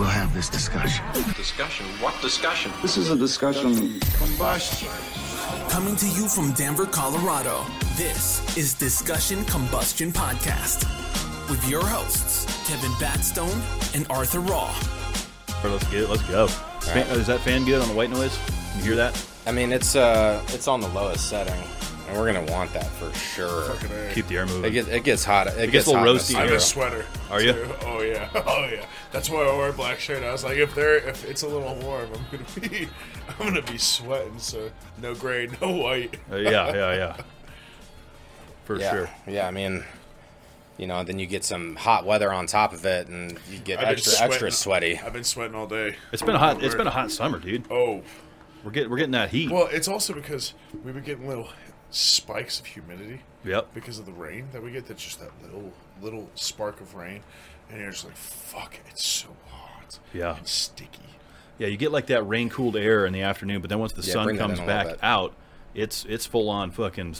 we'll have this discussion. Discussion? What discussion? This is a discussion. Combustion. Coming to you from Denver, Colorado, this is Discussion Combustion Podcast with your hosts, Kevin Batstone and Arthur Raw. Let's get it. Let's go. Fan, Is that fan good on the white noise? Can You hear that? I mean, it's uh, it's on the lowest setting, and we're gonna want that for sure. Keep the air moving. It gets it gets hot. It, gets a little roasty. I'm a sweater. Are you? too. Oh yeah. Oh yeah. That's why I wear a black shirt. I was like, if they're if it's a little warm, I'm gonna be I'm gonna be sweating. So no gray, no white. Uh, yeah, yeah, yeah. For Yeah, sure. yeah. I mean, you know, then you get some hot weather on top of it, and you get I've extra extra sweaty. I've been sweating all day. It's been a hot. It's been a hot summer, dude. Oh We're getting we're getting that heat. well, it's also because we've been getting little spikes of humidity Yep. because of the rain that we get. That's just that little little spark of rain, and you're just like, fuck, it's so hot. Yeah. and sticky. Yeah, you get like that rain cooled air in the afternoon, but then once the Yeah, sun comes in a little back out, it's it's full on fucking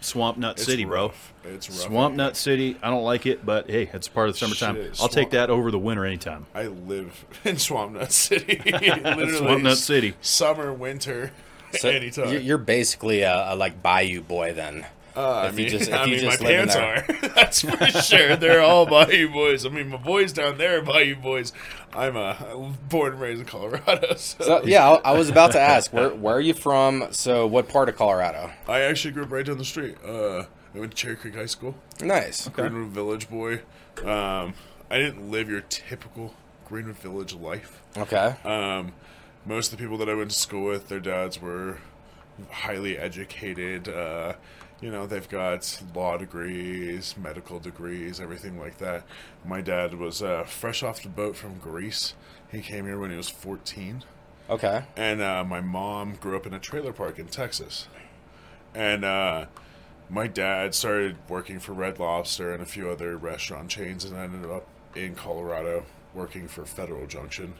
swamp nut It's city, rough. bro. It's rough. Swamp nut city. I don't like it, but hey, it's part of the summertime. Shit, I'll take that over the winter anytime. I live in Swamp Nut City. Literally, Swamp Nut City. Summer, winter, So anytime. you- You're basically a, a like bayou boy then. Uh, I if you mean, just- if I you mean, just my live in pants are. That's for sure. They're all Bayou boys. I mean, my boys down there are Bayou boys. I'm uh, born and raised in Colorado. So. So, yeah, I, I was about to ask where where are you from? So what part of Colorado? I actually grew up right down the street. Uh, I went to Cherry Creek High School. Nice. Greenwood Village boy. Um, I didn't live your typical Greenwood Village life. Okay. Um, most of the people that I went to school with, their dads were highly educated. Uh, you know, they've got law degrees, medical degrees, everything like that. My dad was uh, fresh off the boat from Greece. He came here when he was 14. Okay. And uh, my mom grew up in a trailer park in Texas. And uh, my dad started working for Red Lobster and a few other restaurant chains and ended up in Colorado working for Federal Junction.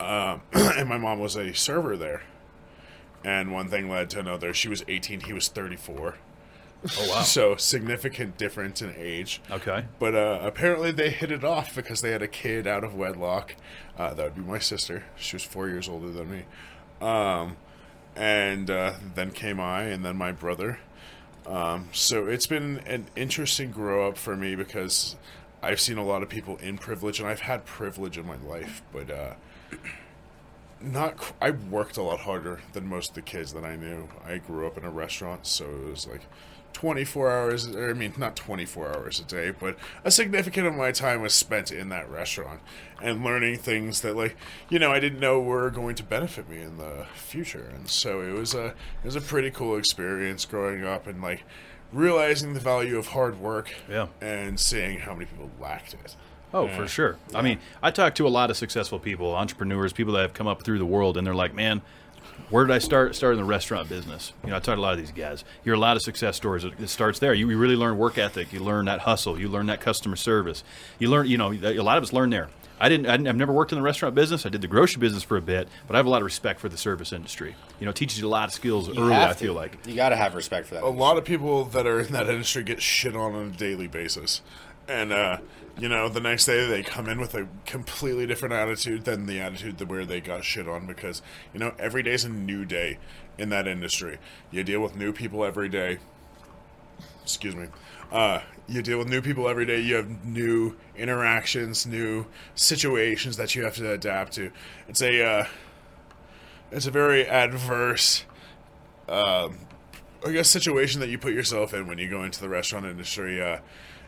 Um, and my mom was a server there. And one thing led to another. She was 18, he was 34. Oh wow. So significant difference in age. Okay. But uh, apparently they hit it off because they had a kid out of wedlock. Uh, that would be my sister. She was four years older than me. Um, and uh, then came I, and then my brother. Um, so it's been an interesting grow up for me because I've seen a lot of people in privilege, and I've had privilege in my life, but uh, not. I worked a lot harder than most of the kids that I knew. I grew up in a restaurant, so it was like 24 hours, or I mean, not 24 hours a day, but a significant amount of my time was spent in that restaurant and learning things that, like, you know, I didn't know were going to benefit me in the future. And so it was a, it was a pretty cool experience growing up and, like, realizing the value of hard work Yeah. and seeing how many people lacked it. Oh, for sure. I mean, I talk to a lot of successful people, entrepreneurs, people that have come up through the world, and they're like, "Man, where did I start? Start in the restaurant business." You know, I talk to a lot of these guys. You hear a lot of success stories. It it starts there. You, you really learn work ethic. You learn that hustle. You learn that customer service. You learn, you know, a lot of us learn there. I didn't, I didn't. I've never worked in the restaurant business. I did the grocery business for a bit, but I have a lot of respect for the service industry. You know, it teaches you a lot of skills You early. I feel like. you got to have respect for that. a lot of people that are in that industry get shit on on a daily basis and uh, you know the next day they come in with a completely different attitude than the attitude that where they got shit on because you know every day's a new day in that industry. You deal with new people every day. Excuse me. Uh, you deal with new people every day. You have new interactions new situations that you have to adapt to. It's a uh, it's a very adverse um, I guess situation that you put yourself in when you go into the restaurant industry.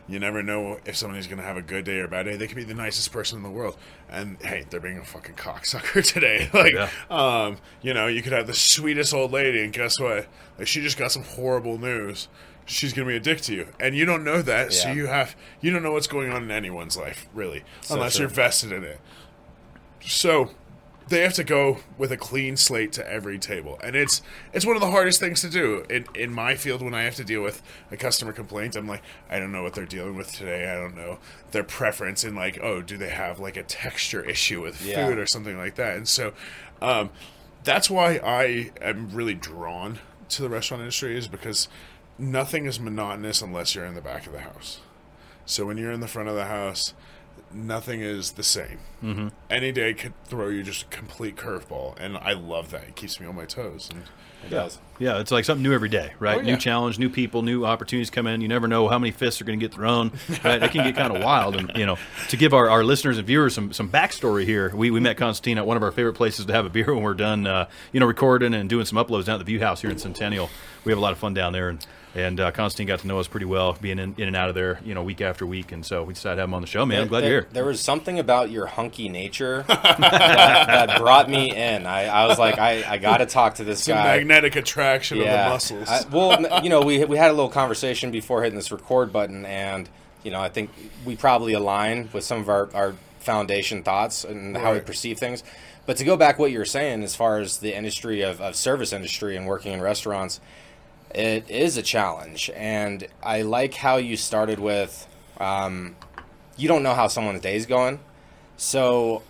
You never know if somebody's going to have a good day or a bad day. They could be the nicest person in the world, and hey, they're being a fucking cocksucker today. like, Yeah. um, you know, you could have the sweetest old lady, and guess what? Like, she just got some horrible news. She's going to be a dick to you, and you don't know that, so you have you don't know what's going on in anyone's life, really, unless true. you're vested in it. So they have to go with a clean slate to every table, and it's it's one of the hardest things to do in in my field when I have to deal with a customer complaint. I'm like, I don't know what they're dealing with today. I don't know their preference in like, oh, do they have like a texture issue with Yeah. food or something like that? And so, um, that's why I am really drawn to the restaurant industry is because nothing is monotonous unless you're in the back of the house. So when you're in the front of the house, nothing is the same. Mm-hmm. Any day could throw you just a complete curveball, and I love that. It keeps me on my toes. And It does. Yeah, it's like something new every day, right? Oh, yeah. New challenge, new people, new opportunities come in. You never know how many fists are going to get thrown. Right? It can get kind of wild. And you know, to give our, our listeners and viewers some some backstory here, we, we met Constantine at one of our favorite places to have a beer when we're done, uh, you know, recording and doing some uploads down at the View House here in Centennial. We have a lot of fun down there, and and uh, Constantine got to know us pretty well, being in, in and out of there, you know, week after week. And so we decided to have him on the show, man. I'm glad there, you're here. There was something about your hunky nature that, that brought me in. I, I was like, I, I got to talk to this the guy. magnetic attraction of the muscles. I- well, you know, we we had a little conversation before hitting this record button, and you know, I think we probably align with some of our, our foundation thoughts and how we perceive things. But to go back what you were saying as far as the industry of, of service industry and working in restaurants, it is a challenge. And I like how you started with um, you don't know how someone's day's going. So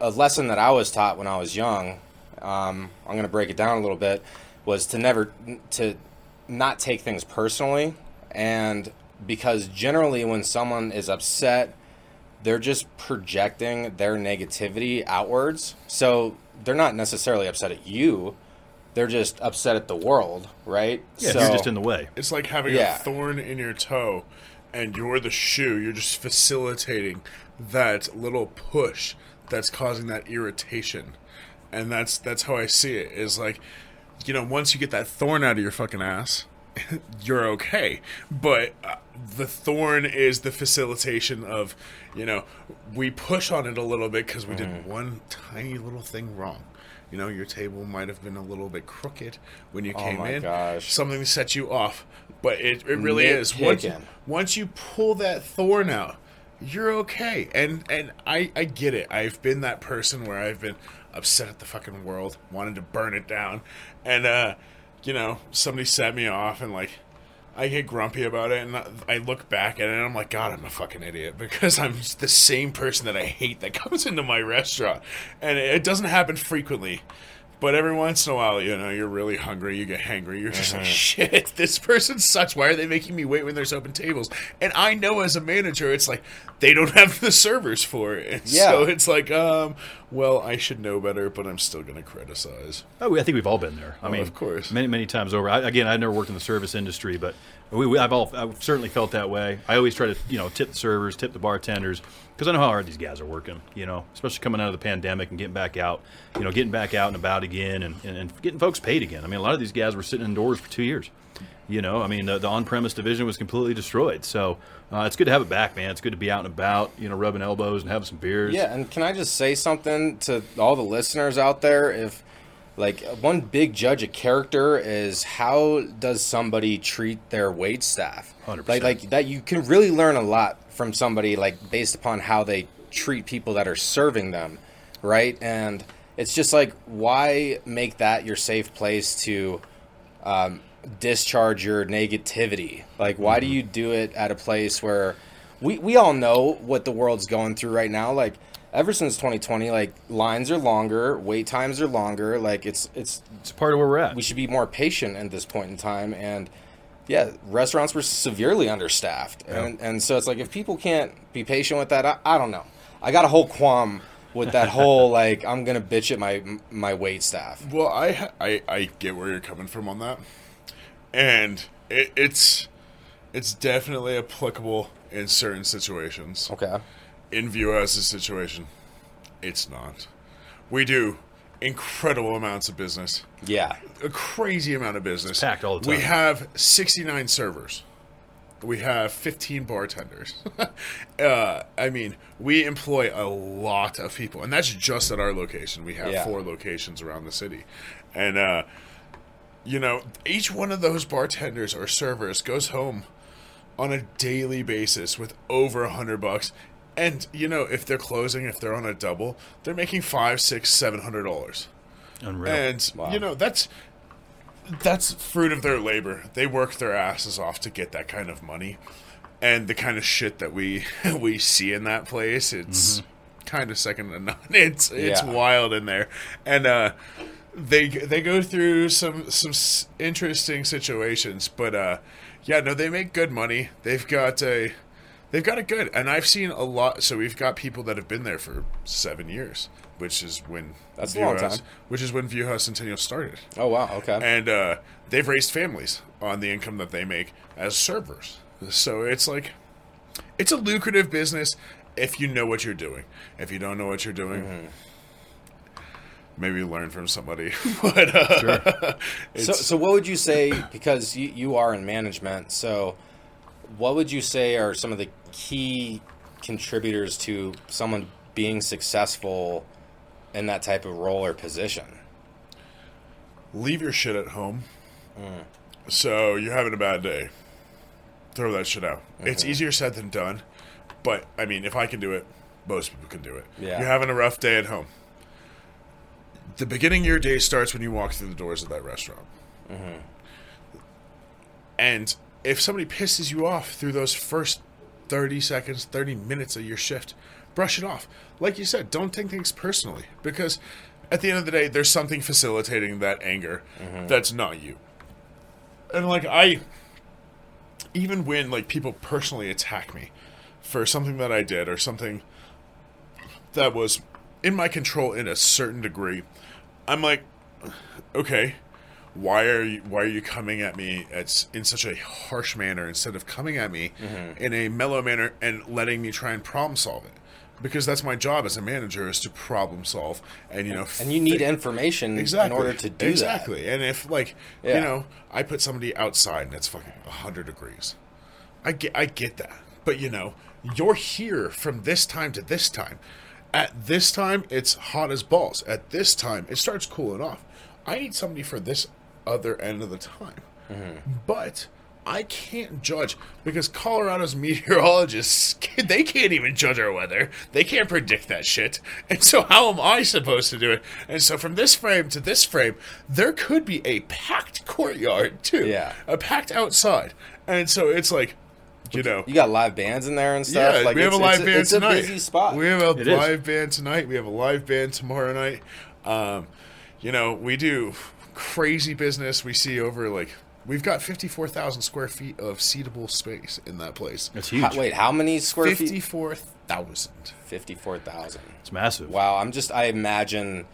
a lesson that I was taught when I was young, um, I'm going to break it down a little bit, was to never to not take things personally, and because generally when someone is upset, they're just projecting their negativity outwards. So they're not necessarily upset at you; they're just upset at the world, right? Yeah, so, you're just in the way. It's like having Yeah. a thorn in your toe and you're the shoe. You're just facilitating that little push that's causing that irritation. And that's that's how I see it. Is like, you know, once you get that thorn out of your fucking ass, you're okay. But uh, the thorn is the facilitation of, you know, we push on it a little bit because we did one tiny little thing wrong. You know, your table might have been a little bit crooked when you came my in. gosh. Something set you off, but it, it really is. Once, once you pull that thorn out, you're okay. And and I I get it. I've been that person where I've been upset at the fucking world, wanted to burn it down, and uh, you know, somebody set me off, and like. I get grumpy about it, and I- look back at it, and I'm like, God, I'm a fucking idiot because I'm the same person that I hate that comes into my restaurant, and it doesn't happen frequently. But every once in a while, you know, you're really hungry, you get hangry, you're just like, shit, this person sucks. Why are they making me wait when there's open tables? And I know as a manager, it's like they don't have the servers for it. And Yeah. So it's like, um, well, I should know better, but I'm still going to criticize. Oh, I think we've all been there. I Oh, mean, of course. many many times over. I, again, I've never worked in the service industry, but we, we, I've all I've certainly felt that way. I always try to you know tip the servers, tip the bartenders, because I know how hard these guys are working. You know, especially coming out of the pandemic and getting back out. You know, getting back out and about again, and, and, and getting folks paid again. I mean, a lot of these guys were sitting indoors for two years. You know, I mean, the, the on-premise division was completely destroyed. So uh, it's good to have it back, man. It's good to be out and about. You know, rubbing elbows and having some beers. Yeah, and can I just say something to all the listeners out there? If like one big judge of character is how does somebody treat their wait staff? 100%. Like like that you can really learn a lot from somebody like based upon how they treat people that are serving them, right? And it's just like why make that your safe place to um, discharge your negativity? Like, why do mm-hmm. you do it at a place where we, we all know what the world's going through right now? Like, ever since 2020, like lines are longer, wait times are longer. Like, it's it's it's part of where we're at. we should be more patient at this point in time. And yeah, restaurants were severely understaffed, and and so it's like if people can't be patient with that, I, I don't know. I got a whole qualm with that whole like I'm gonna bitch at my my wait staff. Well, I, I I get where you're coming from on that, and it, it's it's definitely applicable in certain situations. Okay. In View House's situation, it's not. We do incredible amounts of business, Yeah. a crazy amount of business. packed all the time. We have 69 servers. We have 15 bartenders. uh, I mean, we employ a lot of people, and that's just at our location. We have Yeah. four locations around the city, and uh, you know, each one of those bartenders or servers goes home on a daily basis with over a hundred bucks. And you know, if they're closing, if they're on a double, they're making five, six, seven hundred dollars. Unreal. And Wow. you know, that's that's fruit of their labor. They work their asses off to get that kind of money. And the kind of shit that we we see in that place, it's kind of second to none. It's it's Yeah. wild in there. And uh they they go through some some interesting situations, but uh yeah, no, they make good money. They've got a they've got it good, and I've seen a lot. So we've got people that have been there for seven years, which is when That's a long Viewhouse- time. Which is when Viewhouse Centennial started, Oh wow. Okay. and uh, they've raised families on the income that they make as servers. So it's like it's a lucrative business if you know what you're doing. If you don't know what you're doing. Mm-hmm. Maybe learn from somebody, but uh, So, so what would you say? Because you, you are in management, so what would you say are some of the key contributors to someone being successful in that type of role or position? leave your shit at home. So you're having a bad day. Throw that shit out. It's easier said than done. But I mean, if I can do it, most people can do it. Yeah. You're having a rough day at home. The beginning of your day starts when you walk through the doors of that restaurant. Mm-hmm. And if somebody pisses you off through those first 30 seconds, 30 minutes of your shift, brush it off. Like you said, don't take things personally because at the end of the day, there's something facilitating that anger mm-hmm. that's not you. And like, I, even when like people personally attack me for something that I did or something that was in my control in a certain degree, I'm like, okay, why are you why are you coming at me at, in such a harsh manner instead of coming at me mm-hmm. in a mellow manner and letting me try and problem solve it? Because that's my job as a manager is to problem solve and you know And you need fi- information exactly in order to do exactly. And if like Yeah. you know, I put somebody outside and it's fucking hundred degrees, I get I get that, but you know, you're here from this time to this time. At this time, it's hot as balls. At this time, it starts cooling off. I need somebody for this other end of the time, but. I can't judge because Colorado's meteorologists they can't even judge our weather. They can't predict that shit. And so how am I supposed to do it? And so from this frame to this frame, there could be a packed courtyard too. Yeah. A packed outside. And so it's like you know. You got live bands in there and stuff. yeah, like we have a it's- live it's band it's tonight. a busy spot. We have a It is. live band tonight. We have a live band tomorrow night. Um, you know, we do crazy business. We see over like we've got fifty four thousand square feet of seatable space in that place. That's How- huge. wait, how many square Fifty feet? four thousand. Fifty-four thousand. It's massive. Wow, I'm just. I imagine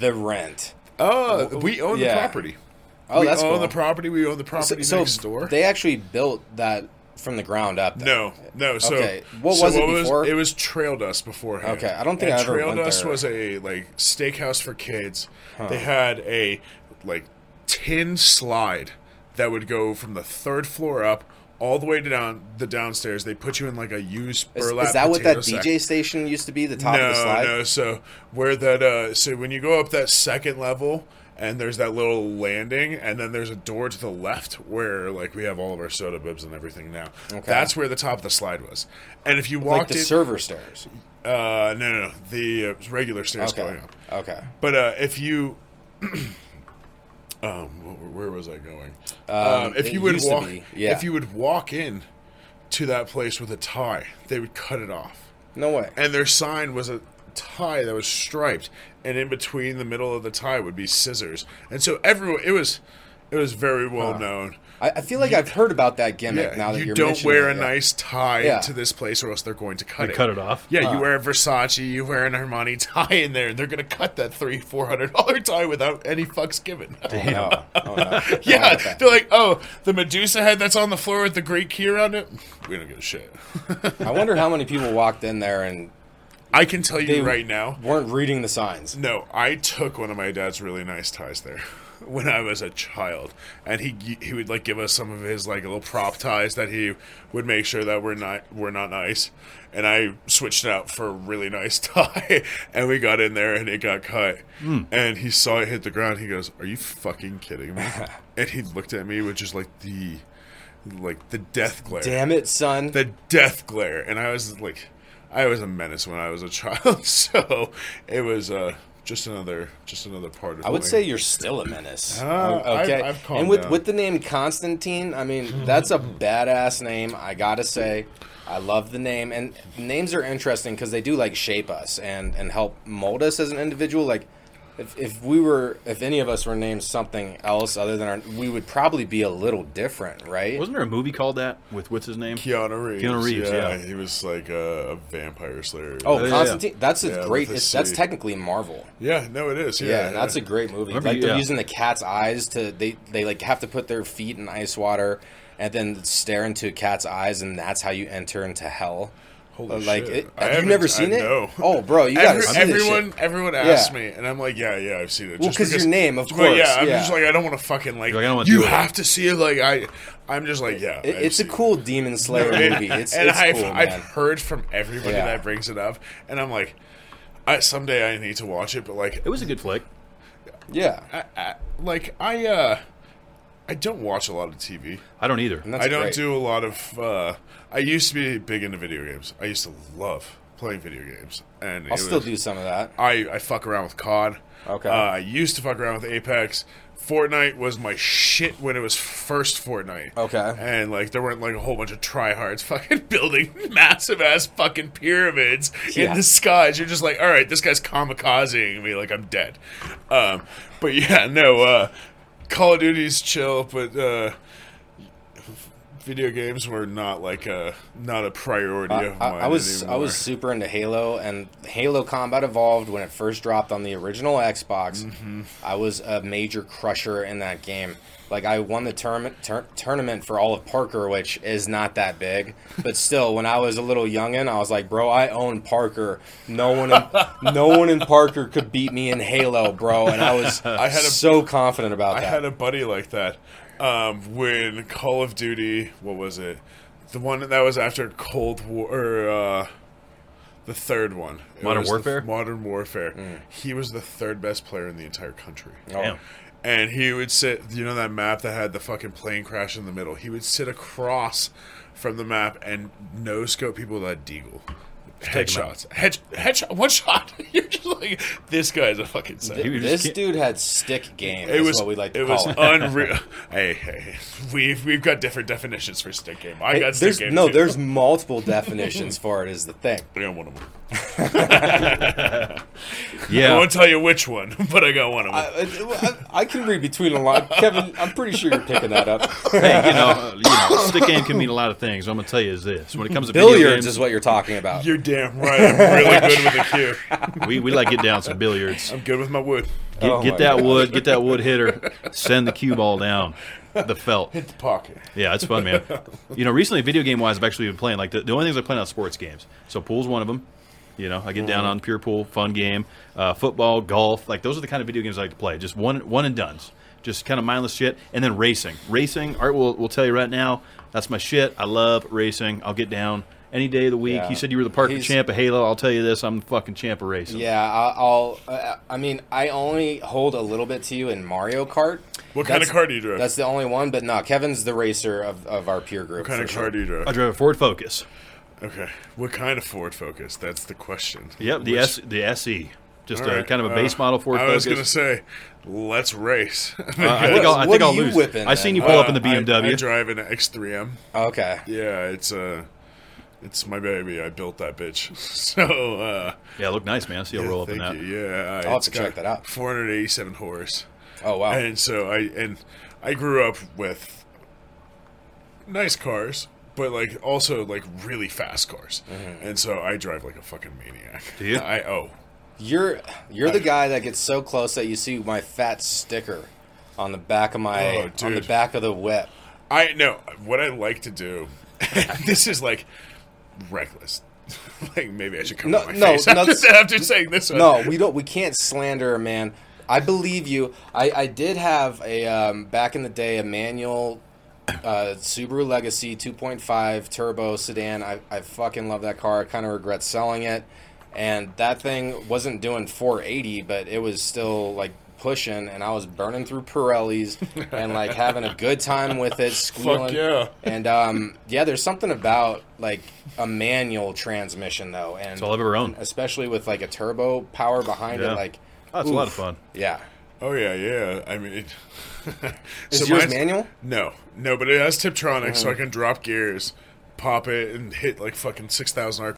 the rent. Oh, we own Yeah. the property. Oh, we that's own cool. the property. We own the property so next door. they actually built that from the ground up. then? No, no. So, Okay, what so was it before? it was Trail Dust beforehand. Okay, I don't think and I ever Trail went Dust there. was a like steakhouse for kids. They had a like tin slide that would go from the third floor up all the way to down the downstairs. They put you in like a used Is, burlap. is that what that sack. DJ station used to be? The top no, of the slide. no. So where that uh, so when you go up that second level. And there's that little landing, and then there's a door to the left where, like, we have all of our soda bibs and everything now. Okay. That's where the top of the slide was. And if you like walked the in, server stairs. uh, no, no, no. The uh, regular stairs Okay. going up. Okay. But uh, if you, um, where was I going? Um, Um, if you would walk, yeah. if you would walk in to that place with a tie, they would cut it off, No way. and their sign was a tie that was striped, and in between the middle of the tie would be scissors, and so everyone, it was, it was very well known. I, I feel like I've heard about that gimmick Yeah, now that you are don't wear a yeah. nice tie Yeah. to this place, or else they're going to cut They it. cut it off? Yeah, you wear a Versace, you wear an Armani tie in there, and they're going to cut that three, four hundred dollar tie without any fucks given. Oh, no. Oh, no. yeah, Okay. they're like, oh, the Medusa head that's on the floor with the Greek key around it. We don't give a shit. I wonder how many people walked in there and I can tell you They- right now. weren't reading the signs. No, I took one of my dad's really nice ties there when I was a child, and he he would like give us some of his like little prop ties that he would make sure that we're not we're not nice, and I switched it out for a really nice tie, and we got in there and it got cut, hmm. and he saw it hit the ground. He goes, "Are you fucking kidding me?" and he looked at me with just like the like the death glare Damn it, son. the death glare and i was like i was a menace when i was a child so it was uh just another just another part of I would say you're still a menace. Uh, okay, I've- I've and with down. with the name Constantine, I mean that's a badass name. I gotta say, I love the name, and names are interesting because they do like shape us and and help mold us as an individual. Like if, if we were if any of us were named something else other than our, we would probably be a little different, right? Wasn't there a movie called that with what's his name? Keanu Reeves. Keanu Reeves, yeah. he was like a, a vampire slayer. oh, yeah, Constantine. That's a Yeah, great. with It's, that's technically Marvel. yeah, no, it is. Yeah, Yeah, that's a great movie. Remember like they're yeah. using the cat's eyes to they they like have to put their feet in ice water and then stare into a cat's eyes, and that's how you enter into hell. Holy like, shit. it- I have you haven't- never I seen it? know. Oh, bro, you gotta Every- see this everyone, shit. everyone asks Yeah. me, and I'm like, yeah, yeah, I've seen it. Well, Just 'cause your name, of course, Yeah, I'm yeah. just like, I don't want to fucking like. You're like, I don't you do it. have to see it. Like I, I'm just like, yeah. It- it's a seen it. cool Demon Slayer movie. It's, and it's I've, cool, I've heard from everybody Yeah. that brings it up, and I'm like, I, someday I need to watch it. But like, It was a good flick. Yeah, I, I, like I, uh, I don't watch a lot of TV. I don't either. I don't great. do a lot of. Uh, I used to be big into video games. I used to love playing video games, and I'll still was- do some of that. I, I fuck around with COD. Okay. Uh, I used to fuck around with Apex. Fortnite was my shit when it was first Fortnite. Okay. And like there weren't like a whole bunch of tryhards fucking building massive ass fucking pyramids Yeah. in the skies. You're just like, all right, this guy's kamikazing me like I'm dead. Um, but yeah, no. Uh, Call of Duty's chill, but uh, video games were not like a not a priority of I, mine I was I was super into Halo, and Halo Combat Evolved when it first dropped on the original Xbox. Mm-hmm. I was a major crusher in that game. Like I won the tournament tur- tournament for all of Parker, which is not that big, but still, when I was a little youngin, I was like, "Bro, I own Parker. No one, in, no one in Parker could beat me in Halo, bro." And I was I had a- so confident about I that. I had a buddy like that um, when Call of Duty. What was it? The one that was after Cold War. Or, uh, the third one. It Modern Warfare? Modern Warfare. He was the third best player in the entire country. Oh. Damn. And he would sit, you know, that map that had the fucking plane crash in the middle. He would sit across from the map and no scope people that deagle. Take 'em out. Headshots. Head, headshot. One shot. You're just like, this guy's a fucking saint. He was this just- dude had stick game. It is was what we like to it call was it. unreal. hey, hey, we've we've got different definitions for stick game. I Hey, got stick there's game. no, too. there's multiple definitions for it. Is the thing. I got one of them. I won't tell you which one, but I got one of them. I, I, I can read between the lines. Kevin, I'm pretty sure you're picking that up. hey, you know, you know, stick game can mean a lot of things. What I'm gonna tell you is this: when it comes to video Billiards games, is what you're talking about. You're damn right. I'm really good with the cue. we, we like get down some billiards. I'm good with my wood. Get, Oh get my that God. wood, get that wood hitter, send the cue ball down, the felt. Hit the pocket. Yeah, it's fun, man. You know, recently, video game wise, I've actually been playing like the, the only things I play on sports games. So pool's one of them. You know, I get down on pure pool, fun game. Uh, football, golf, like those are the kind of video games I like to play. Just one, one and duns. Just kind of mindless shit, and then racing. Racing, Art will will tell you right now, that's my shit. I love racing. I'll get down any day of the week. Yeah. You said you were the Parker He's- champ of Halo. I'll tell you this: I'm the fucking champ of racing. Yeah, I- I'll. Uh, I mean, I only hold a little bit to you in Mario Kart. What kind of That's- car do you drive? That's the only one, but no, Kevin's the racer of, of our peer group. what kind of sure. car do you drive? I drive a Ford Focus. Okay. What kind of Ford Focus? That's the question. Yep, the Which- S the SE, just a right, kind of a uh, base model Ford Focus. I was gonna say, let's race. Uh, I think I'll, I What think are I'll you lose. whipping I seen you pull up in the Uh, I- BMW. I, drive an X3M. Okay. Yeah, it's uh, it's my baby. I built that bitch. So uh, yeah, look nice, man. I see you yeah, roll up in that. you. Yeah, I'll have to check that out. 487 horse. Oh wow. And so I and I grew up with nice cars, but like also like really fast cars. And so I drive like a fucking maniac. Do you? I oh. You're you're the guy that gets so close that you see my fat sticker on the back of my Oh, on the back of the whip. I know what I like to do. this is like reckless. like maybe I should come No, on my no, face no, after, that's- after saying this one. No, we don't. We can't slander a man. I believe you. I, I did have a um, back in the day a manual uh, Subaru Legacy 2.5 turbo sedan. I, I fucking love that car. I kind of regret selling it. And that thing wasn't doing 480, but it was still like pushing, and I was burning through Pirellis and like having a good time with it, squealing. yeah. And um, yeah, there's something about like a manual transmission though, and all I've ever owned. especially with like a turbo power behind Yeah. it. Like, Oh, it's a lot of fun. Yeah. Oh yeah, yeah. I mean, it, Is yours manual? No, no, but it has Tiptronic, Uh-huh. so I can drop gears, pop it, and hit like fucking six thousand